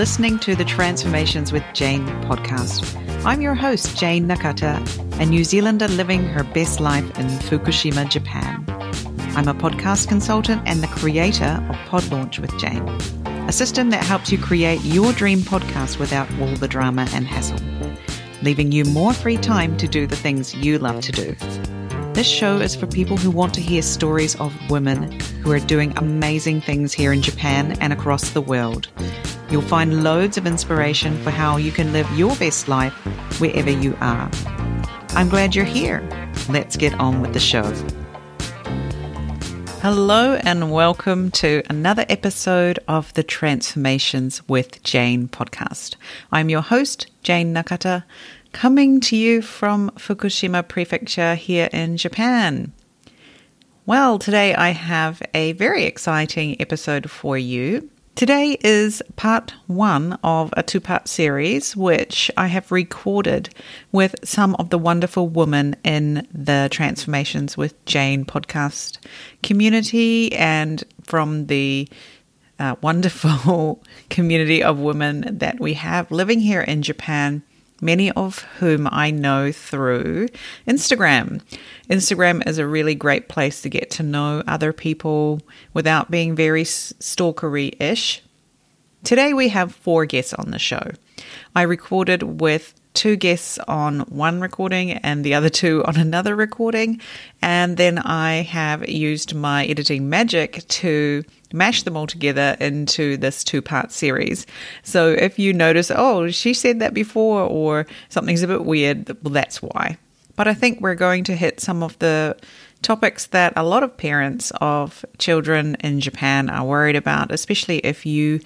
listening to the Transformations with Jane podcast. I'm your host, Jane Nakata, a New Zealander living her best life in Fukushima, Japan. I'm a podcast consultant and the creator of Pod Launch with Jane, a system that helps you create your dream podcast without all the drama and hassle, leaving you more free time to do the things you love to do. This show is for people who want to hear stories of women who are doing amazing things here in Japan and across the world. You'll find loads of inspiration for how you can live your best life wherever you are. I'm glad you're here. Let's get on with the show. Hello, and welcome to another episode of the Transformations with Jane podcast. I'm your host, Jane Nakata coming to you from Fukushima Prefecture here in Japan. Well, today I have a very exciting episode for you. Today is part one of a two part series which I have recorded with some of the wonderful women in the Transformations with Jane podcast community and from the uh, wonderful community of women that we have living here in Japan many of whom I know through Instagram. Instagram is a really great place to get to know other people without being very stalkery ish. Today we have four guests on the show. I recorded with two guests on one recording and the other two on another recording. And then I have used my editing magic to mash them all together into this two part series. So if you notice, oh, she said that before, or something's a bit weird, well, that's why. But I think we're going to hit some of the topics that a lot of parents of children in Japan are worried about, especially if you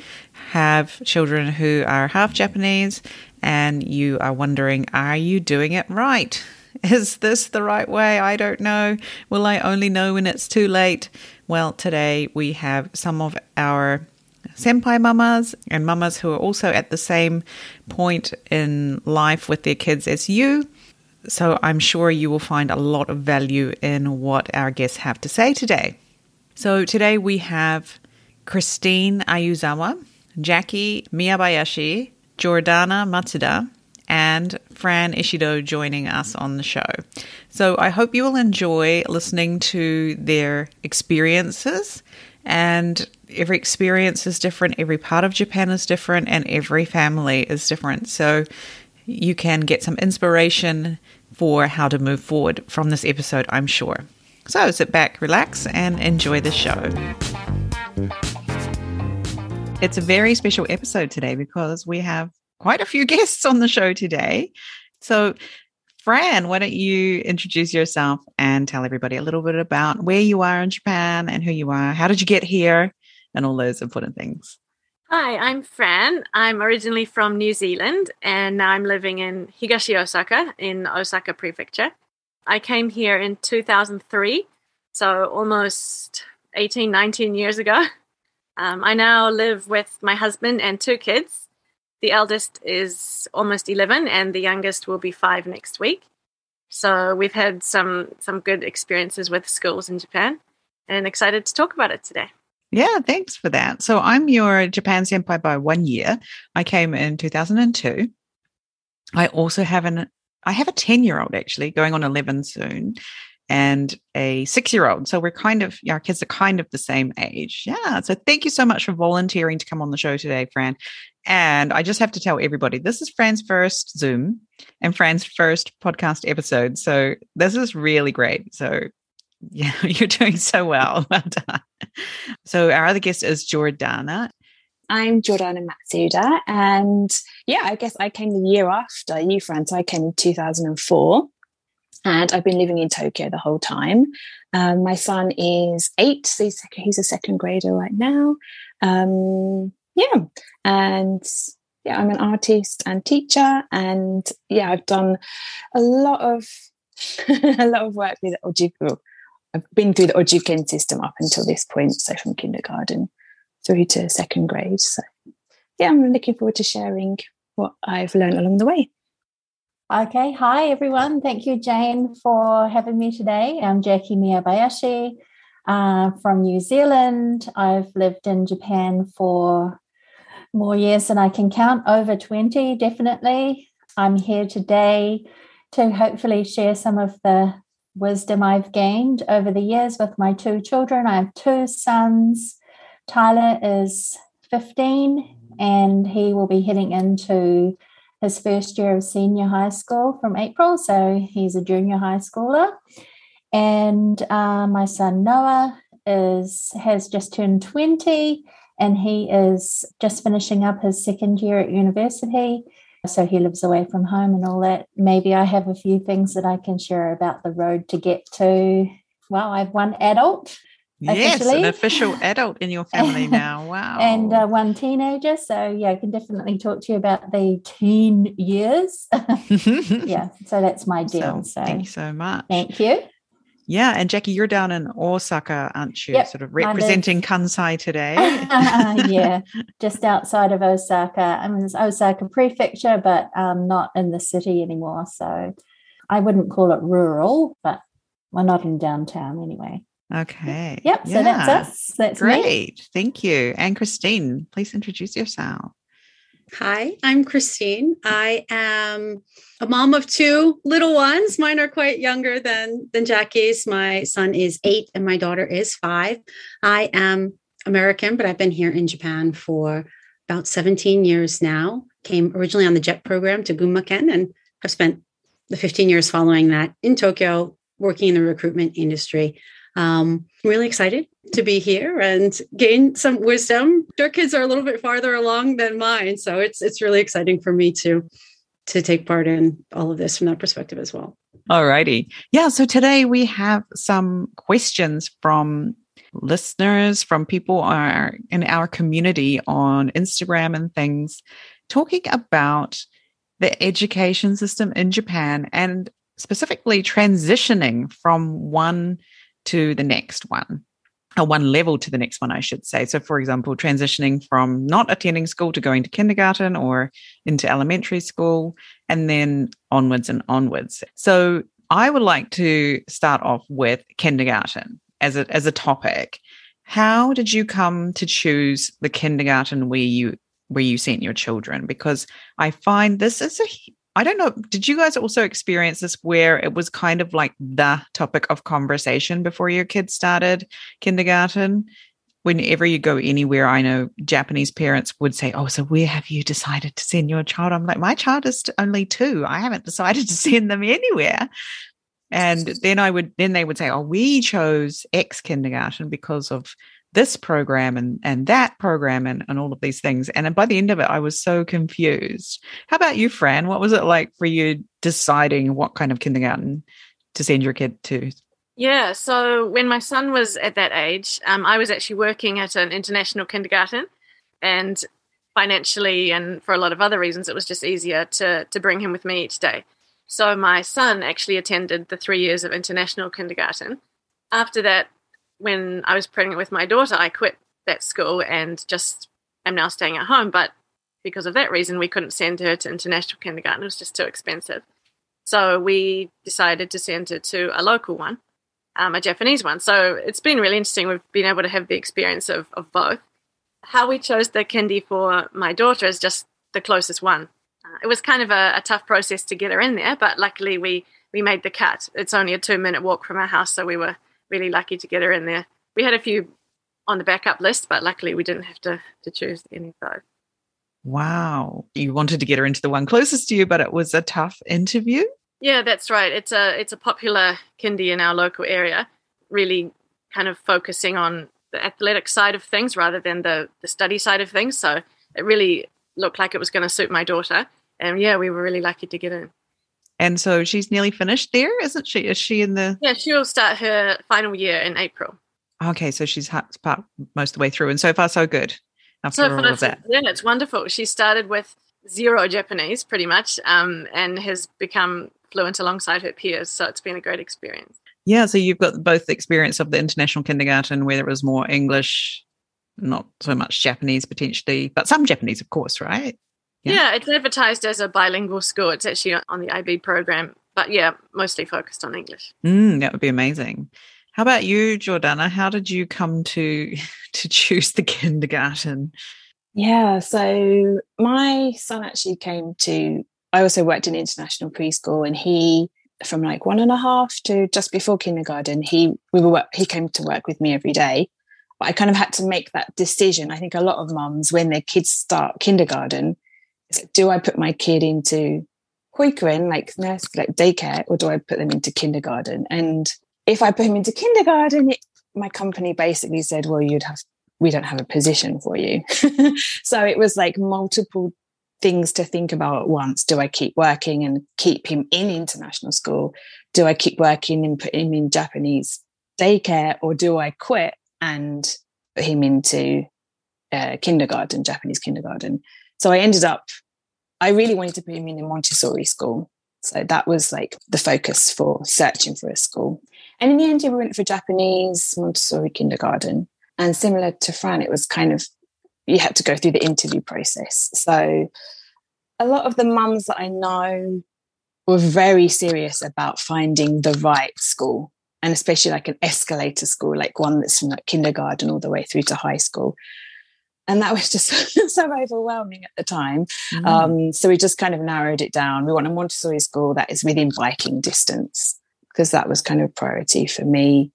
have children who are half Japanese and you are wondering, are you doing it right? Is this the right way? I don't know. Will I only know when it's too late? Well, today we have some of our senpai mamas and mamas who are also at the same point in life with their kids as you. So I'm sure you will find a lot of value in what our guests have to say today. So today we have Christine Ayuzawa, Jackie Miyabayashi, Jordana Matsuda, and Fran Ishido joining us on the show. So I hope you will enjoy listening to their experiences. And every experience is different, every part of Japan is different, and every family is different. So you can get some inspiration for how to move forward from this episode, I'm sure. So sit back, relax, and enjoy the show. It's a very special episode today because we have quite a few guests on the show today. So, Fran, why don't you introduce yourself and tell everybody a little bit about where you are in Japan and who you are? How did you get here? And all those important things. Hi, I'm Fran. I'm originally from New Zealand and now I'm living in Higashi Osaka in Osaka Prefecture. I came here in 2003, so almost 18, 19 years ago. Um, I now live with my husband and two kids. The eldest is almost 11 and the youngest will be five next week. So we've had some some good experiences with schools in Japan and excited to talk about it today. Yeah, thanks for that. So I'm your Japan senpai by one year. I came in 2002. I also have an I have a 10 year old actually going on 11 soon and a six year old. So we're kind of, our kids are kind of the same age. Yeah. So thank you so much for volunteering to come on the show today, Fran. And I just have to tell everybody this is Fran's first Zoom and Fran's first podcast episode. So this is really great. So yeah, you're doing so well. Well done. So our other guest is Jordana. I'm Jordana Matsuda. And yeah, I guess I came the year after you, Fran. So I came in 2004 and I've been living in Tokyo the whole time. Um, my son is eight, so he's, he's, a second grader right now. Um, yeah, and yeah, I'm an artist and teacher, and yeah, I've done a lot of a lot of work with Ojuken. I've been through the Ojuken system up until this point, so from kindergarten through to second grade. So yeah, I'm looking forward to sharing what I've learned along the way. Okay, hi everyone. Thank you, Jane, for having me today. I'm Jackie Miyabayashi uh, from New Zealand. I've lived in Japan for more years than I can count, over 20, definitely. I'm here today to hopefully share some of the wisdom I've gained over the years with my two children. I have two sons. Tyler is 15 and he will be heading into his first year of senior high school from April. So he's a junior high schooler. And uh, my son Noah is has just turned 20 and he is just finishing up his second year at university. So he lives away from home and all that. Maybe I have a few things that I can share about the road to get to. Well, I have one adult. Yes, officially. an official adult in your family now. Wow. and uh, one teenager. So, yeah, I can definitely talk to you about the teen years. yeah, so that's my deal. So, so, thank you so much. Thank you. Yeah, and Jackie, you're down in Osaka, aren't you? Yep, sort of representing Kansai today. yeah, just outside of Osaka. I'm in Osaka Prefecture, but um, not in the city anymore. So I wouldn't call it rural, but we're not in downtown anyway. Okay. Yep. Yeah. So that's us. That's great. Me. Thank you. And Christine, please introduce yourself. Hi, I'm Christine. I am a mom of two little ones. Mine are quite younger than than Jackie's. My son is 8 and my daughter is 5. I am American, but I've been here in Japan for about 17 years now. Came originally on the JET program to Gunma-ken and have spent the 15 years following that in Tokyo working in the recruitment industry. Um, really excited to be here and gain some wisdom. Your kids are a little bit farther along than mine, so it's it's really exciting for me to to take part in all of this from that perspective as well. All righty. Yeah. So today we have some questions from listeners, from people are in our community on Instagram and things, talking about the education system in Japan and specifically transitioning from one to the next one or one level to the next one, I should say. So, for example, transitioning from not attending school to going to kindergarten or into elementary school, and then onwards and onwards. So, I would like to start off with kindergarten as a, as a topic. How did you come to choose the kindergarten where you where you sent your children? Because I find this is a I don't know. Did you guys also experience this where it was kind of like the topic of conversation before your kids started kindergarten? Whenever you go anywhere, I know Japanese parents would say, Oh, so where have you decided to send your child? I'm like, My child is only two. I haven't decided to send them anywhere. And then I would, then they would say, Oh, we chose X kindergarten because of this program and and that program and, and all of these things. And by the end of it i was so confused. How about you fran? What was it like for you deciding what kind of kindergarten to send your kid to? Yeah so when my son was at that age um, i was actually working at an international kindergarten. And financially and for a lot of other reasons it was just easier to to bring him with me each day. So my son actually attended the three years of international kindergarten. After that when I was pregnant with my daughter, I quit that school and just am now staying at home. But because of that reason, we couldn't send her to international kindergarten. It was just too expensive. So we decided to send her to a local one, um, a Japanese one. So it's been really interesting. We've been able to have the experience of, of both. How we chose the kindy for my daughter is just the closest one. Uh, it was kind of a, a tough process to get her in there, but luckily we, we made the cut. It's only a two minute walk from our house, so we were really lucky to get her in there. We had a few on the backup list, but luckily we didn't have to, to choose any of those. Wow. You wanted to get her into the one closest to you, but it was a tough interview? Yeah, that's right. It's a it's a popular kindy in our local area, really kind of focusing on the athletic side of things rather than the, the study side of things. So it really looked like it was going to suit my daughter. And yeah, we were really lucky to get in. And so she's nearly finished there, isn't she? Is she in the? Yeah, she'll start her final year in April. Okay, so she's part most of the way through, and so far so good. After so all of that, yeah, it's wonderful. She started with zero Japanese, pretty much, um, and has become fluent alongside her peers. So it's been a great experience. Yeah, so you've got both the experience of the international kindergarten, where it was more English, not so much Japanese potentially, but some Japanese, of course, right? Yeah. yeah, it's advertised as a bilingual school. It's actually on the IB program, but yeah, mostly focused on English. Mm, that would be amazing. How about you, Jordana? How did you come to to choose the kindergarten? Yeah, so my son actually came to, I also worked in international preschool and he, from like one and a half to just before kindergarten, he, we were, he came to work with me every day. But I kind of had to make that decision. I think a lot of mums, when their kids start kindergarten, do I put my kid into hoikuen, like nurse, like daycare, or do I put them into kindergarten? And if I put him into kindergarten, it, my company basically said, well, you'd have we don't have a position for you. so it was like multiple things to think about at once. Do I keep working and keep him in international school? Do I keep working and put him in Japanese daycare or do I quit and put him into uh, kindergarten, Japanese kindergarten? So I ended up, I really wanted to put him in a Montessori school. So that was like the focus for searching for a school. And in the end, we went for Japanese Montessori kindergarten. And similar to Fran, it was kind of, you had to go through the interview process. So a lot of the mums that I know were very serious about finding the right school and especially like an escalator school, like one that's from like kindergarten all the way through to high school. And that was just so overwhelming at the time. Mm. Um, so we just kind of narrowed it down. We want a Montessori school that is within biking distance because that was kind of a priority for me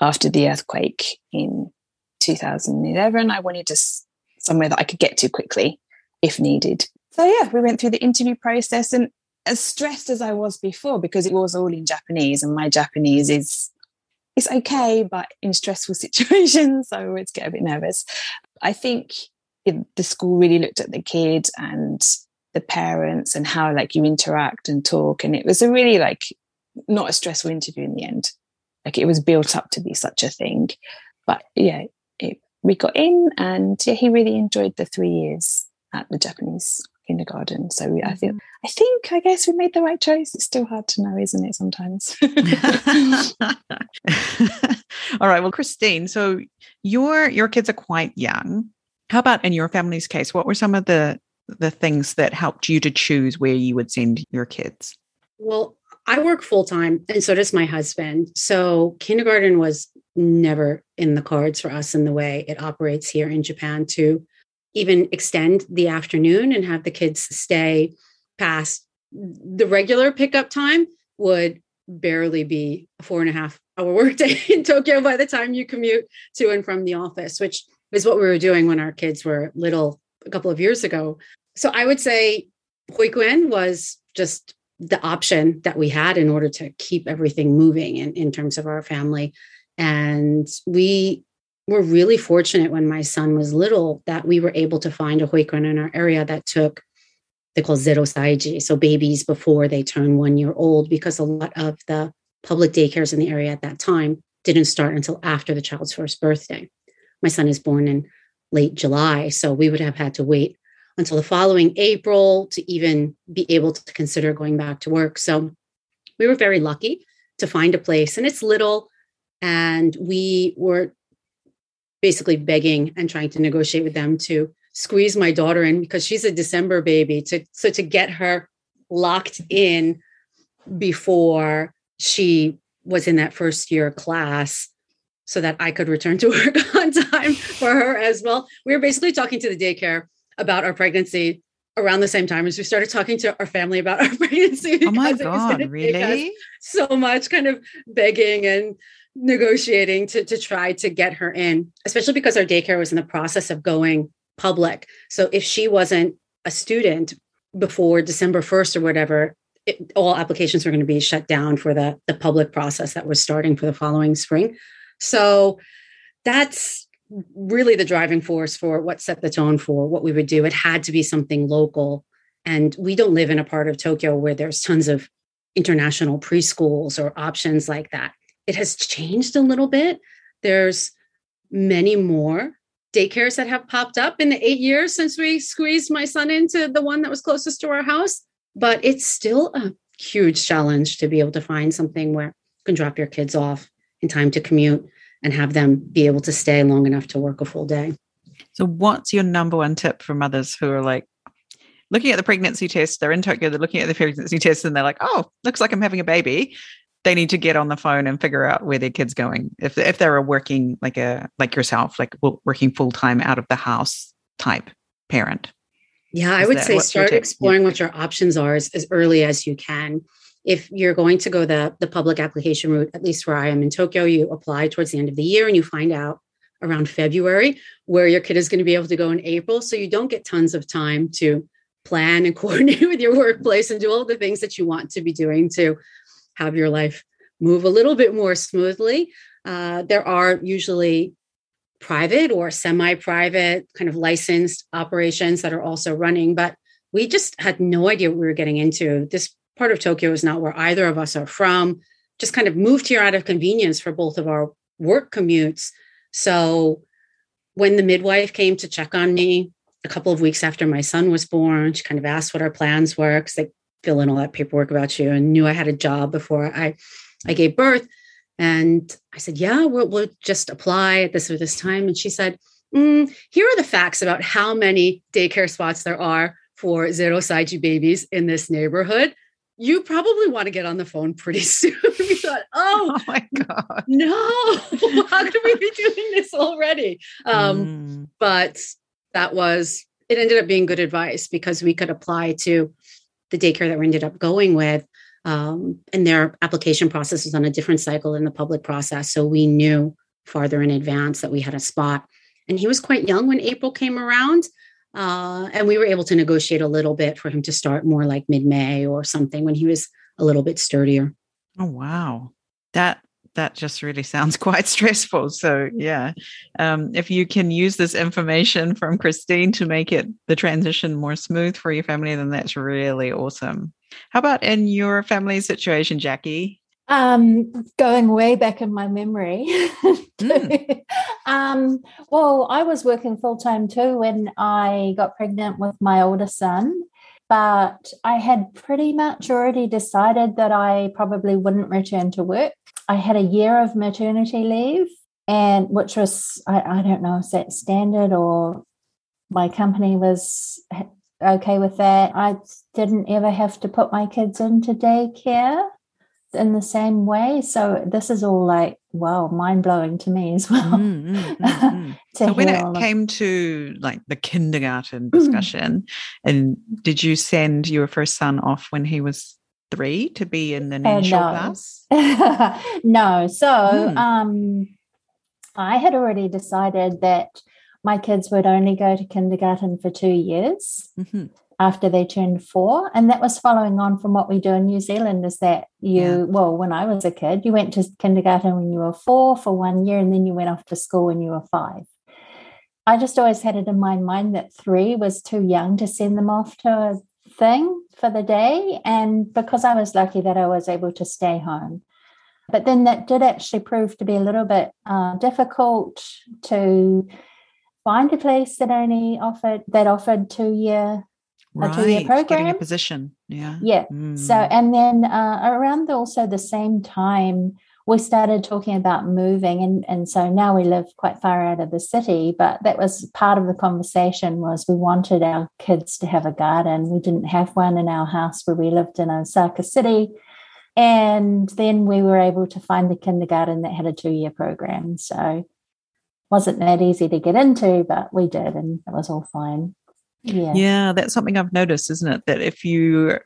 after the earthquake in 2011. I wanted to somewhere that I could get to quickly if needed. So yeah, we went through the interview process and as stressed as I was before because it was all in Japanese and my Japanese is it's okay, but in stressful situations, I always get a bit nervous. I think it, the school really looked at the kid and the parents and how like you interact and talk, and it was a really like not a stressful interview in the end. Like it was built up to be such a thing, but yeah, it, we got in, and yeah, he really enjoyed the three years at the Japanese kindergarten. So we, I think, mm-hmm. I think, I guess we made the right choice. It's still hard to know, isn't it? Sometimes. All right. Well, Christine, so your your kids are quite young. How about in your family's case? What were some of the the things that helped you to choose where you would send your kids? Well, I work full time, and so does my husband. So kindergarten was never in the cards for us in the way it operates here in Japan to even extend the afternoon and have the kids stay past the regular pickup time would barely be a four and a half hour workday in Tokyo by the time you commute to and from the office, which is what we were doing when our kids were little a couple of years ago. So I would say Hoikuen was just the option that we had in order to keep everything moving in, in terms of our family. And we were really fortunate when my son was little that we were able to find a hoikuen in our area that took they call zero saiji, so babies before they turn one year old, because a lot of the public daycares in the area at that time didn't start until after the child's first birthday. My son is born in late July, so we would have had to wait until the following April to even be able to consider going back to work. So we were very lucky to find a place, and it's little, and we were basically begging and trying to negotiate with them to squeeze my daughter in because she's a December baby to so to get her locked in before she was in that first year class so that I could return to work on time for her as well. We were basically talking to the daycare about our pregnancy around the same time as we started talking to our family about our pregnancy. Oh my God, really? So much kind of begging and negotiating to, to try to get her in, especially because our daycare was in the process of going public. So if she wasn't a student before December 1st or whatever, it, all applications were going to be shut down for the, the public process that was starting for the following spring. So that's really the driving force for what set the tone for what we would do. It had to be something local. And we don't live in a part of Tokyo where there's tons of international preschools or options like that. It has changed a little bit. There's many more daycares that have popped up in the eight years since we squeezed my son into the one that was closest to our house. But it's still a huge challenge to be able to find something where you can drop your kids off in time to commute and have them be able to stay long enough to work a full day. So, what's your number one tip for mothers who are like looking at the pregnancy test? They're in Tokyo, they're looking at the pregnancy test, and they're like, oh, looks like I'm having a baby they need to get on the phone and figure out where their kid's going. If if they're a working like a like yourself, like working full time out of the house type. parent? Yeah, I would say start exploring what your options are as, as early as you can. If you're going to go the, the public application route, at least where I am in Tokyo, you apply towards the end of the year and you find out around February where your kid is going to be able to go in April. So you don't get tons of time to plan and coordinate with your workplace and do all the things that you want to be doing to have your life move a little bit more smoothly. Uh, there are usually private or semi-private kind of licensed operations that are also running but we just had no idea what we were getting into. This part of tokyo is not where either of us are from. Just kind of moved here out of convenience for both of our work commutes. So when the midwife came to check on me a couple of weeks after my son was born she kind of asked what our plans were because they fill in all that paperwork about you and knew i had a job before i i gave birth and I said, Yeah, we'll, we'll just apply at this or this time. And she said, mm, Here are the facts about how many daycare spots there are for zero saiji babies in this neighborhood. You probably want to get on the phone pretty soon. we thought, Oh, Oh my god. no, how could we be doing this already? Um, Mm. but that was, it ended up being good advice because we could apply to the daycare that we ended up going with um, and their application process was on a different cycle than the public process. So we knew farther in advance that we had a spot. And he was quite young when April came around. Uh, and we were able to negotiate a little bit for him to start more like mid May or something when he was a little bit sturdier. Oh wow. That that just really sounds quite stressful. So yeah. Um, if you can use this information from Christine to make it the transition more smooth for your family, then that's really awesome. How about in your family situation, Jackie? Um, going way back in my memory. Mm. um, well, I was working full time too when I got pregnant with my older son, but I had pretty much already decided that I probably wouldn't return to work. I had a year of maternity leave, and which was I, I don't know if that's standard or my company was okay with that. I didn't ever have to put my kids into daycare in the same way. So this is all like, wow, mind blowing to me as well. Mm, mm, mm, mm. so when it of- came to like the kindergarten discussion, and did you send your first son off when he was three to be in an Uh, initial no. class? no. So Hmm. um, I had already decided that my kids would only go to kindergarten for two years Mhm. after they turned four. And that was following on from what we do in New Zealand is that you, Yeah. well, when I was a kid, you went to kindergarten when you were four for one year and then you went off to school when you were five. I just always had it in my mind that three was too young to send them off to a thing for the day. And because I was lucky that I was able to stay home. But then that did actually prove to be a little bit uh, difficult to find a place that only offered that offered two year A two-year Right, getting a program? position. Yeah. yeah so Mm. and then uh, around also the same time we started talking about moving and and so now we live quite far out of the city but that was part of the conversation was we wanted our kids to have a garden. We didn't have one in our house where we lived in osaka city. And then we were able to find the kindergarten that had a two-year program. So wasn't that easy to get into but we did and it was all fine. Yeah. Yeah, that's something I've noticed, isn't it? That if you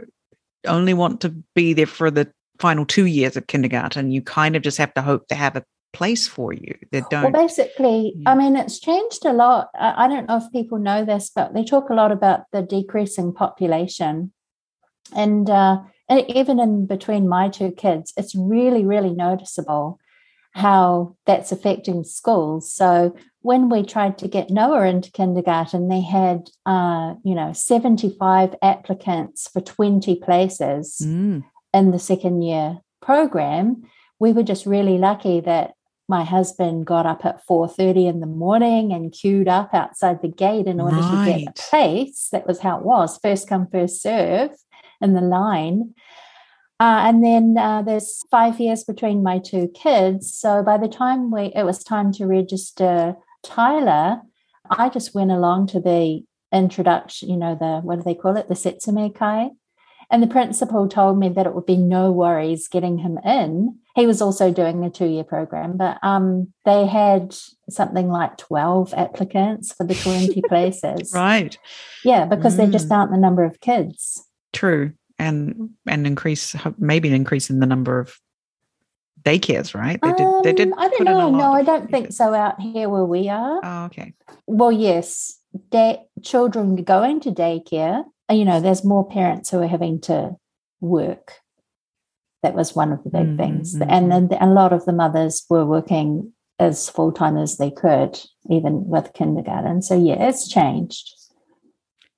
only want to be there for the final two years of kindergarten, you kind of just have to hope to have a place for you. They Well, don't. Well, basically, Yeah. I mean, it's changed a lot. I, I don't know if people know this, but they talk a lot about the decreasing population. And uh, e- even in between my two kids, it's really, really noticeable how that's affecting schools. So when we tried to get Noah into kindergarten, they had, uh, you know, 75 applicants for 20 places Mm, in the second year program we were just really lucky that my husband got up at 4.30 in the morning and queued up outside the gate in order to get a place. That was how it was. First come first serve in the line. Uh, and then uh, there's five years between my two kids. So by the time we it was time to register tyler i just went along to the introduction you know the what do they call it? The setsume kai And the principal told me that it would be no worries getting him in. He was also doing a two year program, but um, they had something like 12 applicants for the 20 places. Right. Yeah, because mm. there just aren't the number of kids. True. And and increase maybe an increase in the number of daycares, right? They did they did Um, I don't put in a know. No, I don't think so out here where we are. Oh, okay. Well, yes, day, children going to daycare, you know, there's more parents who are having to work. That was one of the big Mm, things. mm, And then a lot of the mothers were working as full time as they could, even with kindergarten. So, yeah, it's changed.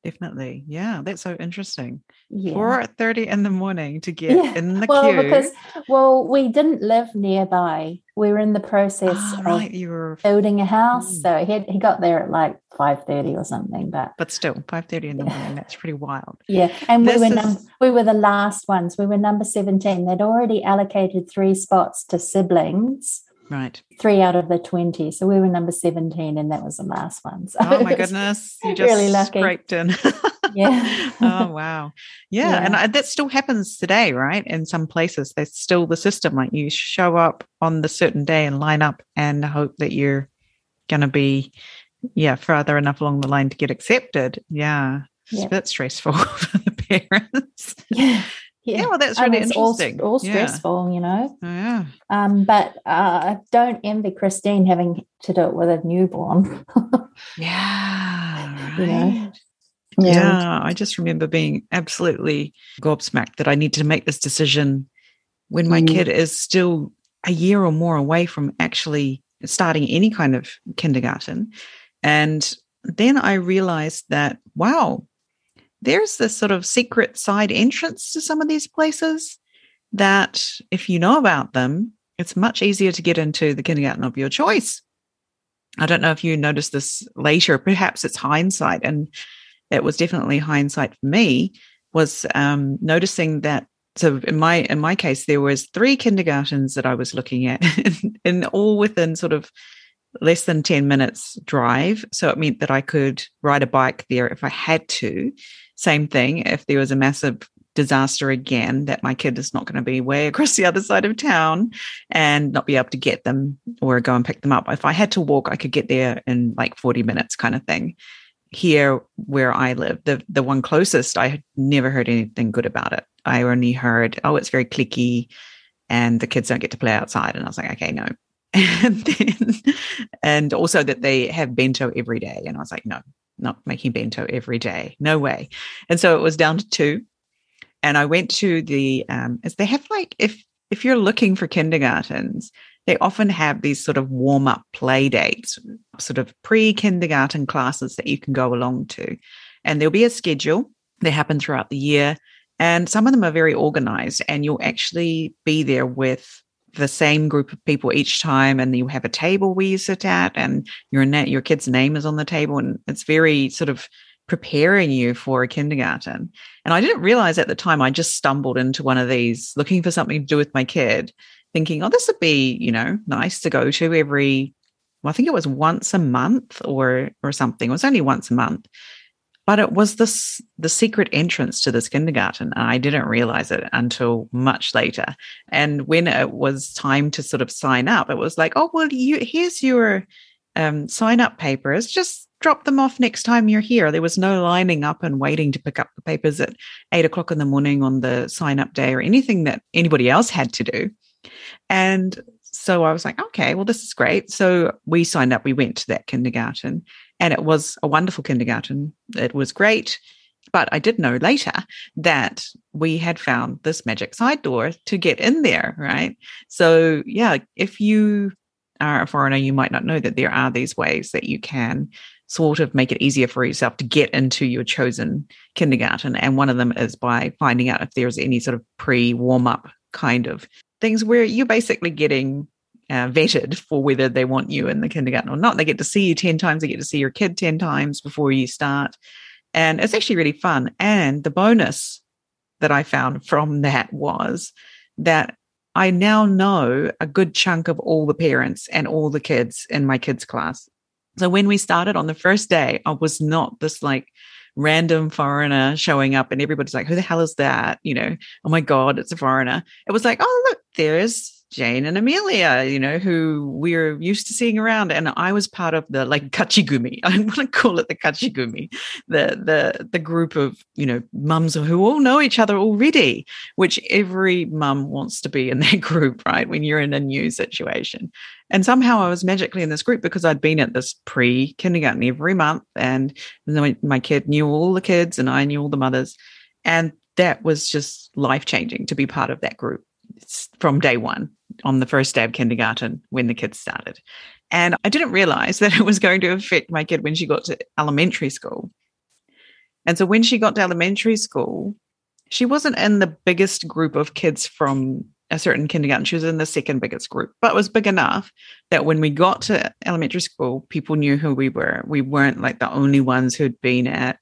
Definitely. Yeah. That's so interesting. Yeah. Four thirty in the morning to get Yeah. in the well, queue. because, well, we didn't live nearby. We were in the process of right. You were building a house. Mm. So he, he got there at like 5.30 or something. But but still, five thirty in the morning. That's pretty wild. Yeah, and we were is- num- we were the last ones. We were number seventeen. They'd already allocated three spots to siblings, Right. three out of the twenty. So we were number seventeen, and that was the last one. So Oh my goodness. You just really lucky. scraped in. Yeah. oh wow. Yeah. And I, that still happens today, right? In some places, there's still the system. Like you show up on the certain day and line up and hope that you're gonna be yeah, further enough along the line to get accepted. Yeah. It's Yeah. a bit stressful for the parents. yeah, Yeah, well, that's really it's all, interesting. all Yeah. stressful, you know. Oh, yeah. Um, but uh, I don't envy Christine having to do it with a newborn. Yeah. You know? Right. Yeah. I just remember being absolutely gobsmacked that I need to make this decision when my Mm. kid is still a year or more away from actually starting any kind of kindergarten. And then I realized that, wow, there's this sort of secret side entrance to some of these places that if you know about them, it's much easier to get into the kindergarten of your choice. I don't know if you noticed this later, perhaps it's hindsight, and it was definitely hindsight for me, was um, noticing that so in my in my case there was three kindergartens that I was looking at and all within sort of less than 10 minutes drive. So it meant that I could ride a bike there if I had to. Same thing if there was a massive disaster again that my kid is not going to be way across the other side of town and not be able to get them or go and pick them up. If I had to walk I could get there in like 40 minutes kind of thing here where I live, the the one closest, I had never heard anything good about it. I only heard, oh, it's very cliquey, and the kids don't get to play outside. And I was like, okay, no. And then, and also that they have bento every day, and I was like, no, not making bento every day, no way. And so it was down to two, and I went to the, um, as they have like if if you're looking for kindergartens, they often have these sort of warm up play dates, sort of pre kindergarten classes that you can go along to. And there'll be a schedule. They happen throughout the year. And some of them are very organized, and you'll actually be there with the same group of people each time. And you have a table where you sit at, and your, na- your kid's name is on the table. And it's very sort of preparing you for a kindergarten. And I didn't realize at the time, I just stumbled into one of these looking for something to do with my kid thinking, oh, this would be, you know, nice to go to every, well, I think it was once a month or or something. It was only once a month. But it was this the secret entrance to this kindergarten. And I didn't realize it until much later. And when it was time to sort of sign up, it was like, oh, well, you here's your um, sign up papers. Just drop them off next time you're here. There was no lining up and waiting to pick up the papers at eight o'clock in the morning on the sign up day or anything that anybody else had to do. And so I was like, okay, well, this is great. So we signed up, we went to that kindergarten, and it was a wonderful kindergarten. It was great. But I did know later that we had found this magic side door to get in there, right? So, yeah, if you are a foreigner, you might not know that there are these ways that you can sort of make it easier for yourself to get into your chosen kindergarten. And one of them is by finding out if there's any sort of pre warm up kind of things where you're basically getting uh, vetted for whether they want you in the kindergarten or not. They get to see you 10 times, they get to see your kid 10 times before you start. And it's actually really fun. And the bonus that I found from that was that I now know a good chunk of all the parents and all the kids in my kids' class. So when we started on the first day, I was not this like random foreigner showing up and everybody's like, who the hell is that? You know, oh my God, it's a foreigner. It was like, oh, look, there's Jane and Amelia, you know, who we're used to seeing around. And I was part of the like kachigumi. I want to call it the kachigumi, the the the group of, you know, mums who all know each other already, which every mum wants to be in that group, right? When you're in a new situation. And somehow I was magically in this group because I'd been at this pre kindergarten every month. And my, my kid knew all the kids and I knew all the mothers. And that was just life changing to be part of that group from day one on the first day of kindergarten when the kids started. And I didn't realize that it was going to affect my kid when she got to elementary school. And so when she got to elementary school, she wasn't in the biggest group of kids from a certain kindergarten. She was in the second biggest group, but it was big enough that when we got to elementary school, people knew who we were. We weren't like the only ones who'd been at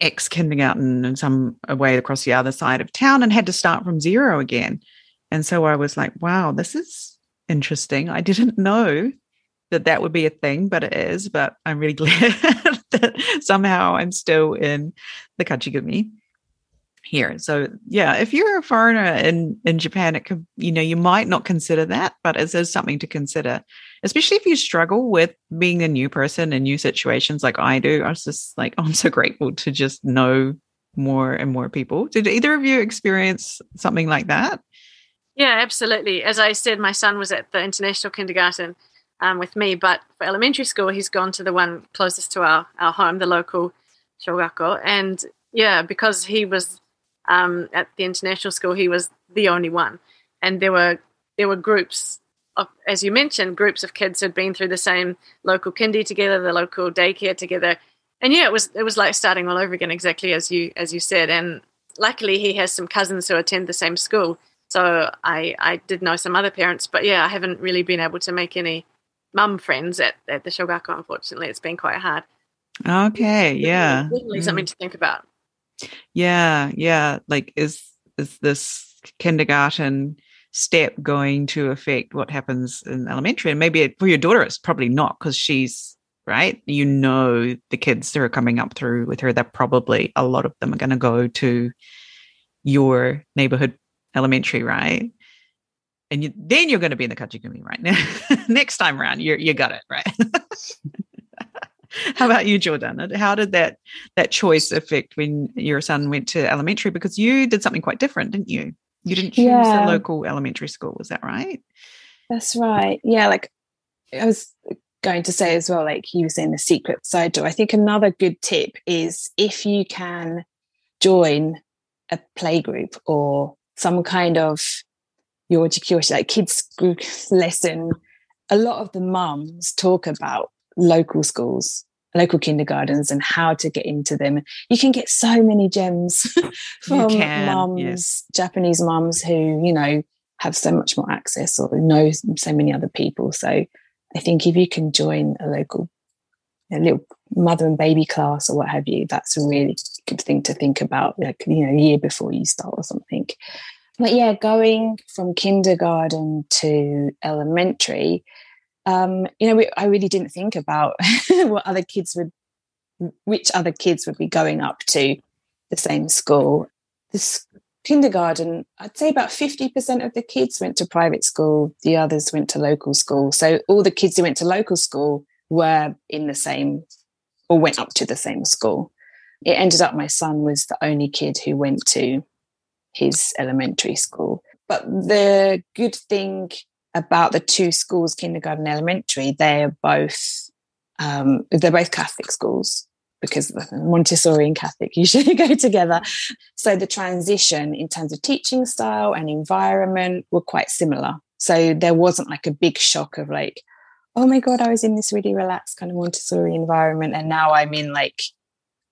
X kindergarten and some uh, away across the other side of town and had to start from zero again. And so I was like, wow, this is interesting. I didn't know that that would be a thing, but it is. But I'm really glad that somehow I'm still in the kachigumi here. So yeah, if you're a foreigner in in Japan, it could you know you might not consider that, but it is something to consider, especially if you struggle with being a new person in new situations like I do. I was just like, oh, I'm so grateful to just know more and more people. Did either of you experience something like that? Yeah, absolutely. As I said, my son was at the international kindergarten um, with me, but for elementary school, he's gone to the one closest to our, our home, the local shogakko. And yeah, because he was um, at the international school, he was the only one. And there were there were groups of, as you mentioned, groups of kids who'd been through the same local kindy together, the local daycare together. And yeah, it was it was like starting all over again, exactly as you as you said. And luckily, he has some cousins who attend the same school. So I I did know some other parents, but yeah, I haven't really been able to make any mum friends at, at the Shogakko, unfortunately. It's been quite hard. Okay, yeah. Definitely mm. something to think about. Yeah, yeah. Like is is this kindergarten step going to affect what happens in elementary? And maybe it, for your daughter, it's probably not because she's right. You know, the kids that are coming up through with her, that probably a lot of them are going to go to your neighborhood elementary, right? And you, then you're going to be in the kachigumi, right? Now, next time around, you you got it, right? How about you, Jordan? How did that that choice affect when your son went to elementary? Because you did something quite different, didn't you? You didn't choose yeah. a local elementary school, was that right? That's right. Yeah, like I was going to say as well, like you were saying the secret side door. I think another good tip is if you can join a play group or some kind of your education, like kids group lesson. A lot of the mums talk about local schools, local kindergartens, and how to get into them. You can get so many gems from mums, yes. Japanese mums who, you know, have so much more access or know so many other people. So I think if you can join a local a little mother and baby class or what have you, that's a really good thing to think about, like, you know, a year before you start or something. But yeah, going from kindergarten to elementary, um, you know, we, I really didn't think about what other kids would, which other kids would be going up to the same school. This kindergarten, I'd say about 50% of the kids went to private school, the others went to local school. So all the kids who went to local school were in the same or went up to the same school. It ended up my son was the only kid who went to his elementary school. But the good thing about the two schools, kindergarten elementary, they're both um, they're both Catholic schools because Montessori and Catholic usually go together. So the transition in terms of teaching style and environment were quite similar. So there wasn't like a big shock of like, oh my god i was in this really relaxed kind of montessori environment. And now i'm in like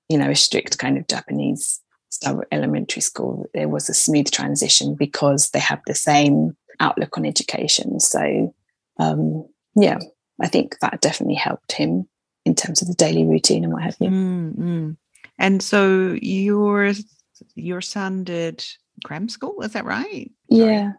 you know a strict kind of japanese style elementary school. There was a smooth transition because they have the same outlook on education. So um, yeah i think that definitely helped him in terms of the daily routine and what have you. Mm-hmm. and so your your son did cram school is that right? Sorry. yeah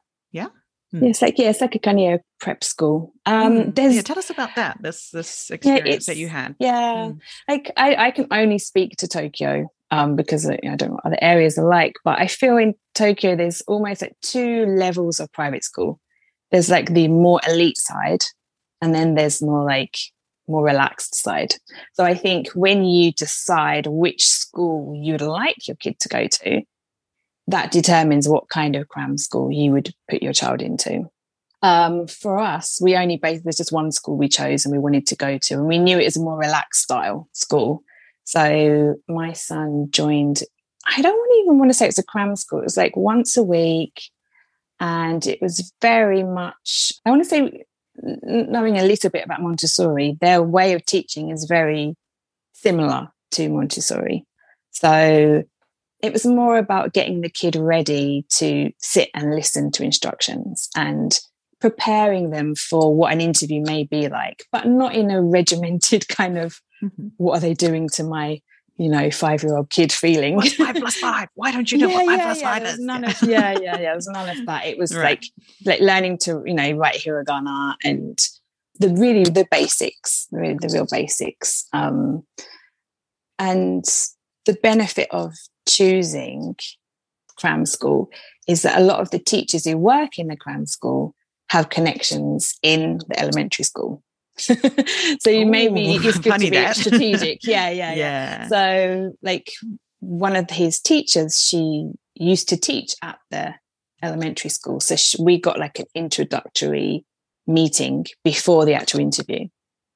yeah Mm. It's like yeah, it's like a kind of prep school. Um, mm. there's yeah, tell us about that. This this experience yeah, that you had. Yeah, mm. like I, I can only speak to Tokyo um, because I don't know what other areas are like, but I feel in Tokyo there's almost like two levels of private school. There's like the more elite side, and then there's more like more relaxed side. So I think when you decide which school you'd like your kid to go to, that determines what kind of cram school you would put your child into. Um, for us, we only based there's just one school we chose and we wanted to go to, and we knew it was a more relaxed style school. So my son joined. I don't even want to say it's a cram school. It was like once a week, and it was very much. I want to say knowing a little bit about Montessori, their way of teaching is very similar to Montessori. So it was more about getting the kid ready to sit and listen to instructions and preparing them for what an interview may be like, but not in a regimented kind of mm-hmm. what are they doing to my you know, five year old kid feeling. What's five plus five? Why don't you know yeah, what five yeah, plus yeah, five is? None of, yeah, yeah, yeah. There was none of that. It was right. like like learning to, you know, write hiragana and the really the basics, the, the real basics. Um, and the benefit of choosing cram school is that a lot of the teachers who work in the cram school have connections in the elementary school. so you Ooh, maybe it's good to be that. strategic. Yeah, yeah, yeah, yeah. So like one of his teachers, she used to teach at the elementary school. So she, we got like an introductory meeting before the actual interview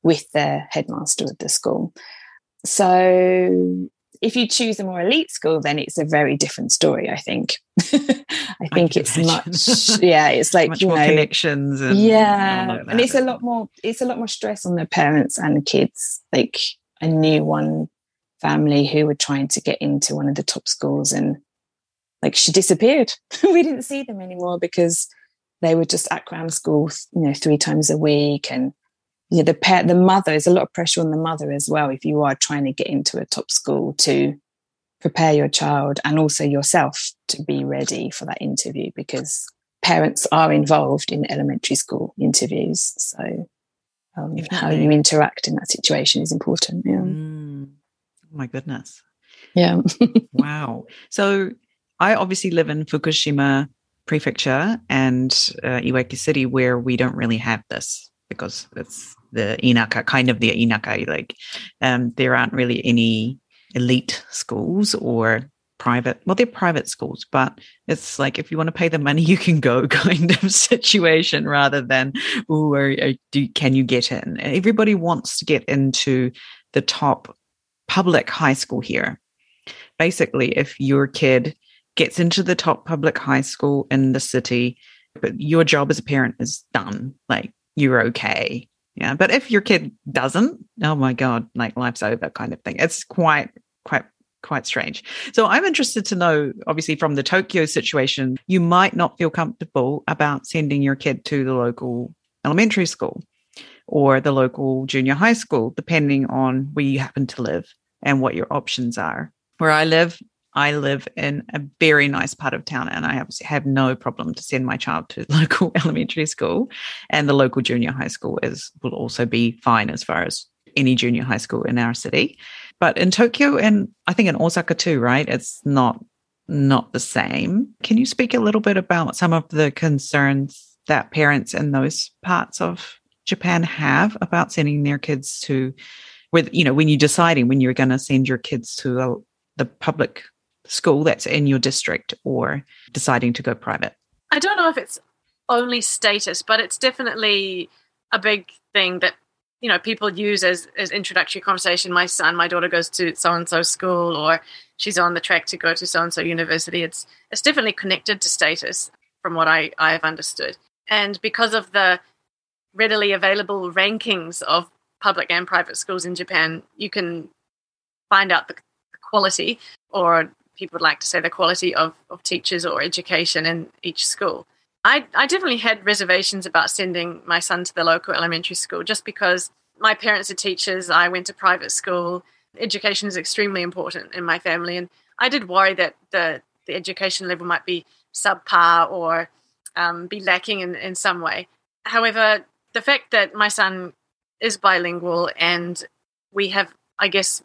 with the headmaster of the school. So if you choose a more elite school, then it's a very different story. I think. I think I it's much, yeah, it's like much more know, connections, and yeah, and it's a lot more. It's a lot more stress on the parents and the kids. Like I knew one family who were trying to get into one of the top schools, and like she disappeared. we didn't see them anymore because they were just at cram school, you know, three times a week, and yeah, the pet, the mother, there's a lot of pressure on the mother as well. If you are trying to get into a top school to prepare your child and also yourself to be ready for that interview because parents are involved in elementary school interviews. So um, how you interact in that situation is important. Yeah. Mm. Oh my goodness. Yeah. wow. So I obviously live in Fukushima prefecture and uh, Iwaki city where we don't really have this because it's the inaka, kind of the inaka. Like, um, there aren't really any elite schools or private. Well, they're private schools, but it's like if you want to pay the money, you can go kind of situation rather than, oh, can you get in? Everybody wants to get into the top public high school here. Basically, if your kid gets into the top public high school in the city, but your job as a parent is done. Like you're okay. Yeah. But if your kid doesn't, oh my God, like life's over kind of thing. It's quite, quite, quite strange. So I'm interested to know, obviously, from the Tokyo situation, you might not feel comfortable about sending your kid to the local elementary school or the local junior high school, depending on where you happen to live and what your options are. Where I live, I live in a very nice part of town and I obviously have no problem to send my child to local elementary school and the local junior high school is will also be fine as far as any junior high school in our city. But in Tokyo and I think in Osaka too, right? It's not not the same. Can you speak a little bit about some of the concerns that parents in those parts of Japan have about sending their kids to with you know when you're deciding when you're going to send your kids to a, the public school that's in your district or deciding to go private? I don't know if it's only status, but it's definitely a big thing that you know people use as as introductory conversation. My son, my daughter goes to so and so school, or she's on the track to go to so and so university. It's it's definitely connected to status, from what I I have understood, and because of the readily available rankings of public and private schools in Japan, you can find out the quality or people would like to say the quality of, of teachers or education in each school. I, I definitely had reservations about sending my son to the local elementary school just because my parents are teachers. I went to private school. Education is extremely important in my family. And I did worry that the, the education level might be subpar or um, be lacking in, in some way. However, the fact that my son is bilingual and we have, I guess,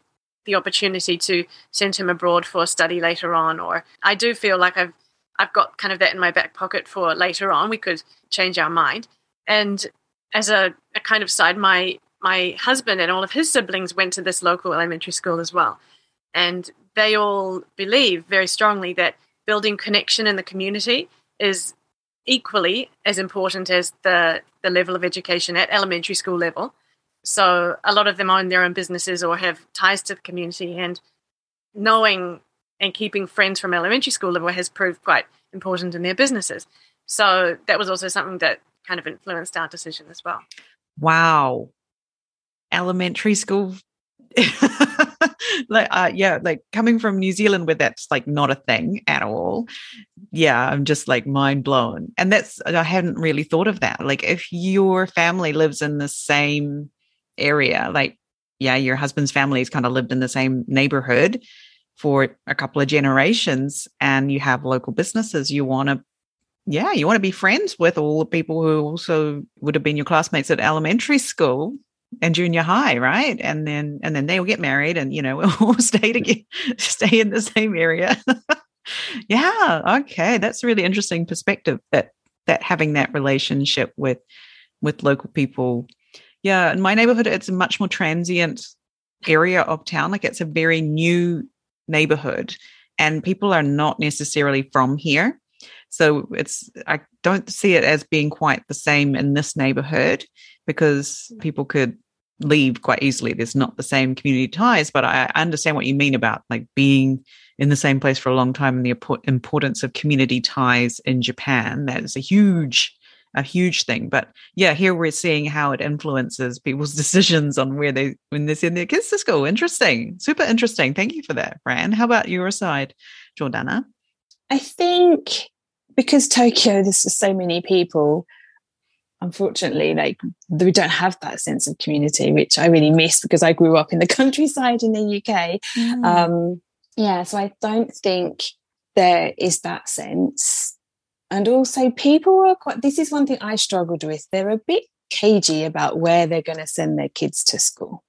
the opportunity to send him abroad for study later on, or I do feel like I've I've got kind of that in my back pocket for later on. We could change our mind. And as a, a kind of side, my my husband and all of his siblings went to this local elementary school as well. And they all believe very strongly that building connection in the community is equally as important as the, the level of education at elementary school level. So a lot of them own their own businesses or have ties to the community, and knowing and keeping friends from elementary school level has proved quite important in their businesses. So that was also something that kind of influenced our decision as well. Wow. Elementary school. like uh, yeah, like coming from New Zealand where that's like not a thing at all. Yeah, I'm just like mind blown. And that's I hadn't really thought of that. Like if your family lives in the same area. Like, yeah, your husband's family's kind of lived in the same neighborhood for a couple of generations and you have local businesses. You want to, yeah, you want to be friends with all the people who also would have been your classmates at elementary school and junior high, right? And then and then they'll get married and you know all stay together, stay in the same area. yeah, okay, that's a really interesting perspective that that having that relationship with with local people yeah, in my neighborhood, it's a much more transient area of town. Like it's a very new neighborhood, and people are not necessarily from here. So it's I don't see it as being quite the same in this neighborhood because people could leave quite easily. There's not the same community ties, but I understand what you mean about like being in the same place for a long time and the importance of community ties in Japan. That is a huge a huge thing. But yeah, here we're seeing how it influences people's decisions on where they when they send their kids to school. Interesting, super interesting. Thank you for that, Fran. How about your side, Jordana? I think because Tokyo, there's so many people. Unfortunately, like we don't have that sense of community, which I really miss because I grew up in the countryside in the UK. Mm. Um, yeah, so I don't think there is that sense and also, people are quite, this is one thing I struggled with. They're a bit cagey about where they're going to send their kids to school.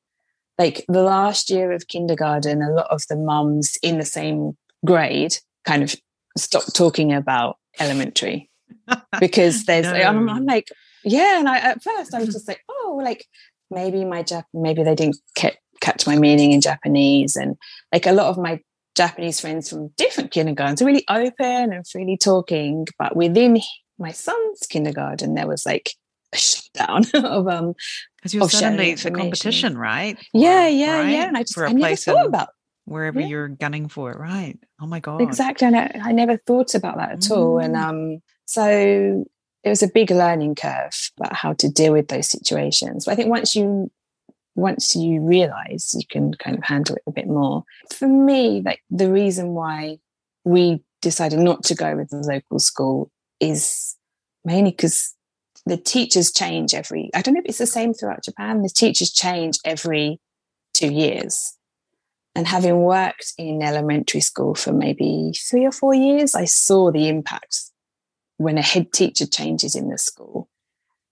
Like the last year of kindergarten, a lot of the mums in the same grade kind of stopped talking about elementary because there's, no. I'm, I'm, like, yeah. And I, at first, I was just like, oh, like maybe my Jap, maybe they didn't catch my meaning in Japanese. And like a lot of my Japanese friends from different kindergartens, are really open and freely talking. But within my son's kindergarten, there was like a shutdown of um. Because you're suddenly it's a competition, right? Yeah, yeah, right? yeah. And I just I never thought about wherever yeah. you're gunning for it, right? Oh my god! Exactly. And I, I never thought about that at mm. all. And mm. um, so it was a big learning curve about how to deal with those situations. But I think once you once you realize you can kind of handle it a bit more. For me like the reason why we decided not to go with the local school is mainly because the teachers change every i don't know if it's the same throughout japan the teachers change every two years. And having worked in elementary school for maybe three or four years i saw the impact when a head teacher changes in the school.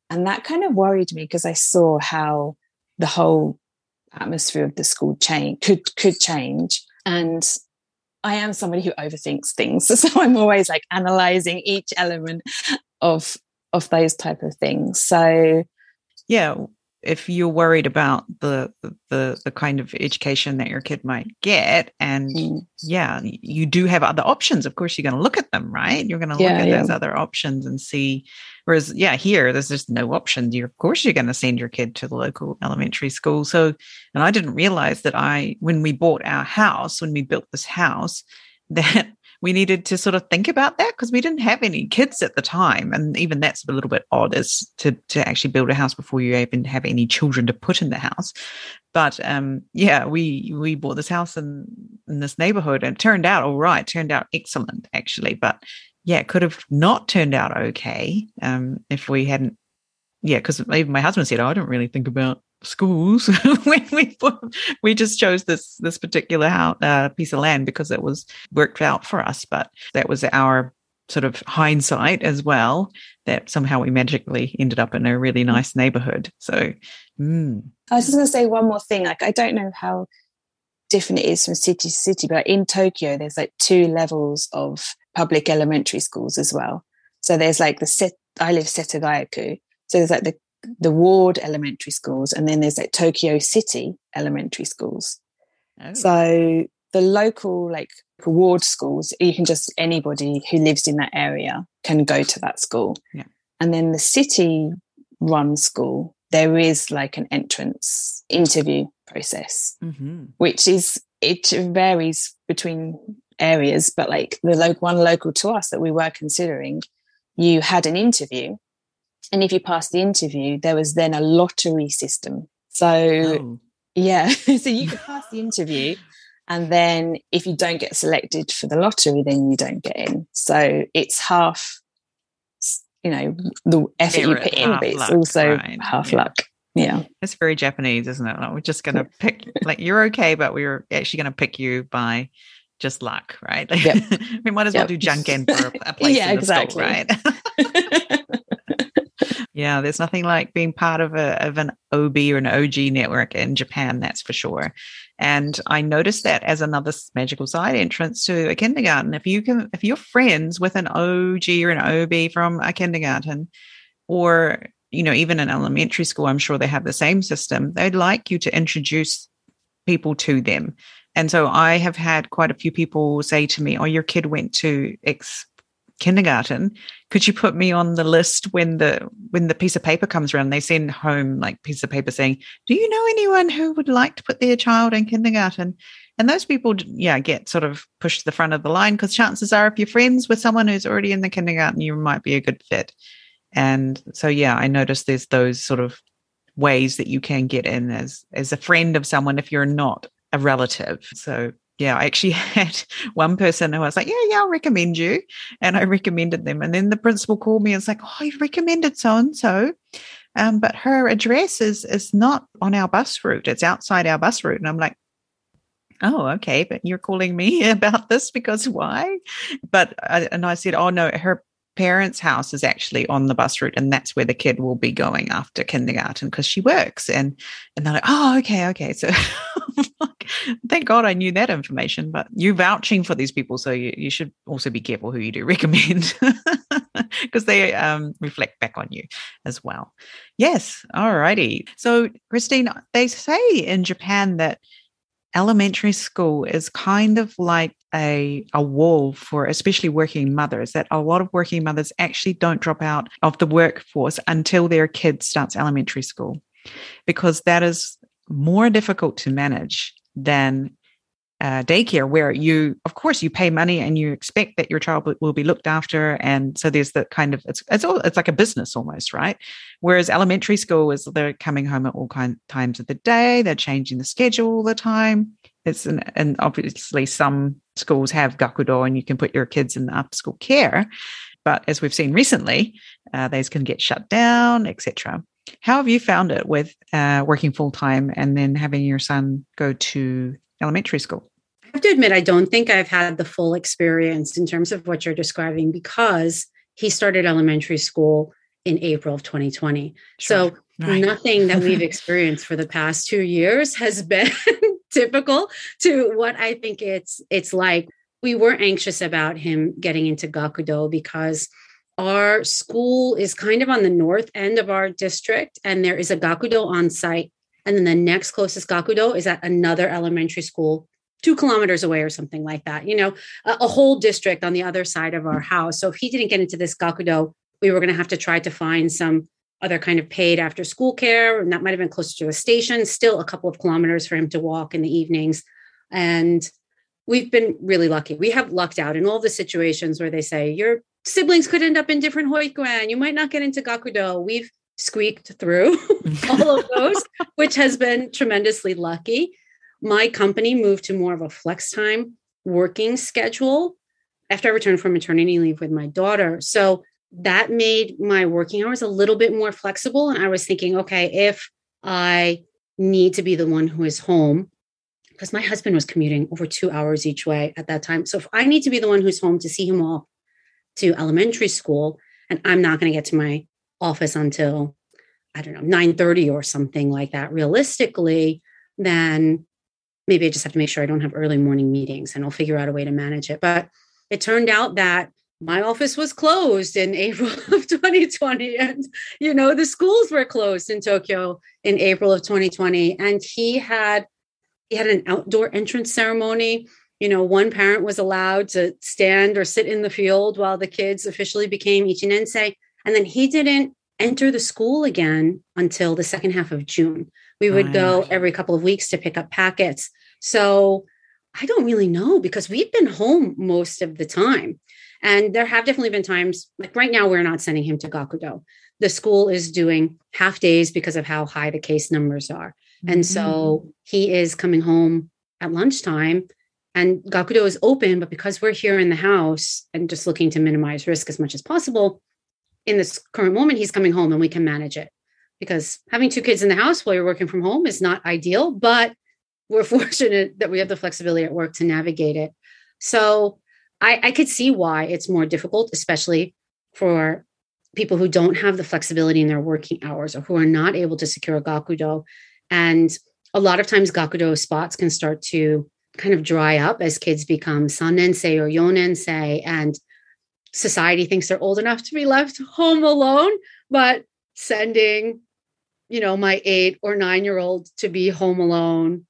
And that kind of worried me because i saw how the whole atmosphere of the school change could could change. And i am somebody who overthinks things. So i'm always like analyzing each element of of those type of things. So yeah if you're worried about the the the kind of education that your kid might get and mm. yeah you do have other options. Of course you're going to look at them right? You're going to yeah, look at yeah. those other options and see whereas yeah here there's just no options you of course you're going to send your kid to the local elementary school so and i didn't realize that i when we bought our house when we built this house that we needed to sort of think about that because we didn't have any kids at the time. And even that's a little bit odd is to, to actually build a house before you even have any children to put in the house. But um, yeah, we we bought this house in, in this neighborhood and it turned out all right, turned out excellent actually. But yeah, it could have not turned out okay um, if we hadn't yeah, because even my husband said, oh, I don't really think about schools when we we just chose this this particular uh, piece of land because it was worked out for us. But that was our sort of hindsight as well that somehow we magically ended up in a really Mm. nice neighborhood. So, mm, I was just going to say one more thing. Like, I don't know how different it is from city to city, but in Tokyo, there's like two levels of public elementary schools as well. So there's like the set. I live Setagayaku, so there's like the the ward elementary schools, and then there's like Tokyo City elementary schools. oh, So the local like ward schools, you can just anybody who lives in that area can go to that school. Yeah. And then the city run school, there is like an entrance interview process, mhm. which is it varies between areas, but like the local one local to us that we were considering, you had an interview. And if you passed the interview, there was then a lottery system. So Oh, yeah. so you could pass the interview. And then if you don't get selected for the lottery, then you don't get in. So it's half, you know, the effort you Merit, put in, but it's luck, also right, half yeah. luck. Yeah. it's very Japanese, isn't it? Like we're just going to pick, like, you're okay, but we're actually going to pick you by just luck, right? Yep. we might as well do junk janken for a, place Yeah, in exactly. right? Yeah, there's nothing like being part of a of an OB or an OG network in Japan, that's for sure. And I noticed that as another magical side entrance to a kindergarten. If you can, if you're friends with an OG or an OB from a kindergarten, or you know even an elementary school, I'm sure they have the same system. They'd like you to introduce people to them. And so I have had quite a few people say to me, "Oh, your kid went to X kindergarten. Could you put me on the list when the when the piece of paper comes around? They send home like piece of paper saying do you know anyone who would like to put their child in kindergarten? And those people yeah get sort of pushed to the front of the line because chances are if you're friends with someone who's already in the kindergarten you might be a good fit. And so yeah i noticed there's those sort of ways that you can get in as as a friend of someone if you're not a relative so yeah, I actually had one person who was like, Yeah, yeah, I'll recommend you. And I recommended them. And then the principal called me and was like, Oh, you've recommended so and so. Um, but her address is is not on our bus route. It's outside our bus route. And I'm like, Oh, okay. But you're calling me about this because why? But I, and I said, Oh no, her parents' house is actually on the bus route, and that's where the kid will be going after kindergarten because she works. And and they're like, Oh, okay, okay. So thank God I knew that information. But you vouching for these people, so you, you should also be careful who you do recommend because they um, reflect back on you as well. Yes, all righty. So Christine, they say in Japan that elementary school is kind of like a, a wall for especially working mothers that a lot of working mothers actually don't drop out of the workforce until their kid starts elementary school because that is more difficult to manage than uh, daycare where you of course you pay money and you expect that your child will be looked after. And so there's the kind of it's it's all it's like a business almost right? Whereas elementary school is they're coming home at all kind times of the day. They're changing the schedule all the time. It's an, and obviously some schools have gakudo and you can put your kids in after school care. But as we've seen recently uh, those can get shut down etc how have you found it with uh, working full time and then having your son go to elementary school? I have to admit, I don't think I've had the full experience in terms of what you're describing because he started elementary school in April of 2020. So Right. nothing that we've experienced for the past two years has been typical to what I think it's it's like. We were anxious about him getting into Gakudo because our school is kind of on the north end of our district, and there is a Gakudo on site. And then the next closest Gakudo is at another elementary school two kilometers away or something like that. You know, a, a whole district on the other side of our house. So if he didn't get into this Gakudo, we were going to have to try to find some other kind of paid after school care. And that might have been closer to a station, still a couple of kilometers for him to walk in the evenings. And we've been really lucky. We have lucked out in all the situations where they say your siblings could end up in different hoikuen. You might not get into Gakudo. We've squeaked through all of those, which has been tremendously lucky. My company moved to more of a flex time working schedule after I returned from maternity leave with my daughter. So that made my working hours a little bit more flexible. And I was thinking, okay, if I need to be the one who is home, because my husband was commuting over two hours each way at that time. So if I need to be the one who's home to see him off to elementary school and I'm not going to get to my office until I don't know 9:30 or something like that realistically then maybe I just have to make sure I don't have early morning meetings and I'll figure out a way to manage it. But it turned out that my office was closed in April of 2020 and you know the schools were closed in Tokyo in April of 2020 and he had he had an outdoor entrance ceremony. You know one parent was allowed to stand or sit in the field while the kids officially became ichinensei and then he didn't enter the school again until the second half of June. We would right. go every couple of weeks to pick up packets so I don't really know because we've been home most of the time and there have definitely been times, like right now, we're not sending him to Gakudo. The school is doing half days because of how high the case numbers are. Mm-hmm. And so mm-hmm. he is coming home at lunchtime and Gakudo is open, but because we're here in the house and just looking to minimize risk as much as possible, in this current moment, he's coming home and we can manage it. Because having two kids in the house while you're working from home is not ideal, but we're fortunate that we have the flexibility at work to navigate it. So I, I could see why it's more difficult, especially for people who don't have the flexibility in their working hours or who are not able to secure a gakudo. And a lot of times gakudo spots can start to kind of dry up as kids become sanensei or yonensei and society thinks they're old enough to be left home alone but sending you know my 8 or 9 year old to be home alone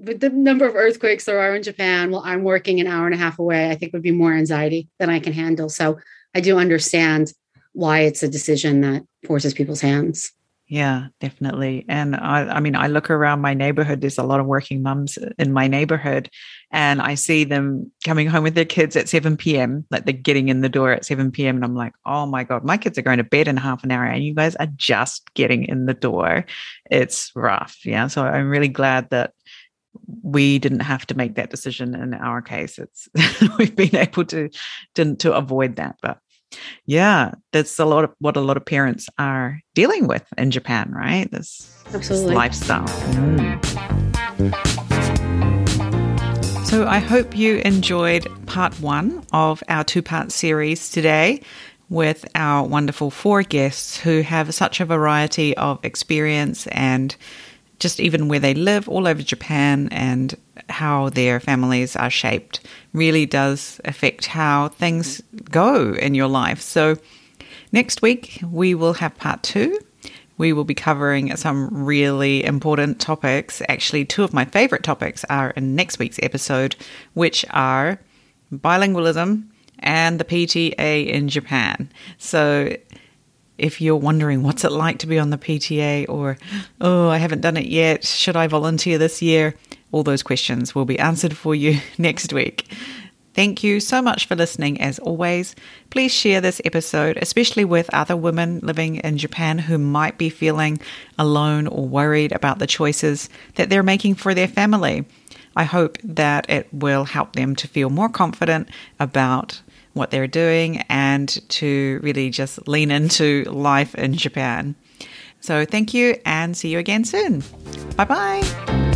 with the number of earthquakes there are in Japan, well, I'm working an hour and a half away, I think would be more anxiety than I can handle. So I do understand why it's a decision that forces people's hands. Yeah, definitely. And I, I mean, I look around my neighborhood, there's a lot of working mums in my neighborhood, and I see them coming home with their kids at 7 p.m., like they're getting in the door at 7 p.m. And I'm like, oh my God, my kids are going to bed in half an hour, and you guys are just getting in the door. It's rough. Yeah. So I'm really glad that we didn't have to make that decision in our case. It's we've been able to, to to avoid that. But yeah, that's a lot of what a lot of parents are dealing with in Japan, right? This, this lifestyle. Mm. So I hope you enjoyed part one of our two part series today with our wonderful four guests who have such a variety of experience and just even where they live all over Japan and how their families are shaped really does affect how things go in your life. So, next week we will have part two. We will be covering some really important topics. Actually, two of my favorite topics are in next week's episode, which are bilingualism and the PTA in Japan. So, if you're wondering what's it like to be on the PTA or, oh, I haven't done it yet, should I volunteer this year? All those questions will be answered for you next week. Thank you so much for listening as always. Please share this episode, especially with other women living in Japan who might be feeling alone or worried about the choices that they're making for their family. I hope that it will help them to feel more confident about what they're doing and to really just lean into life in Japan. So thank you and see you again soon. Bye bye.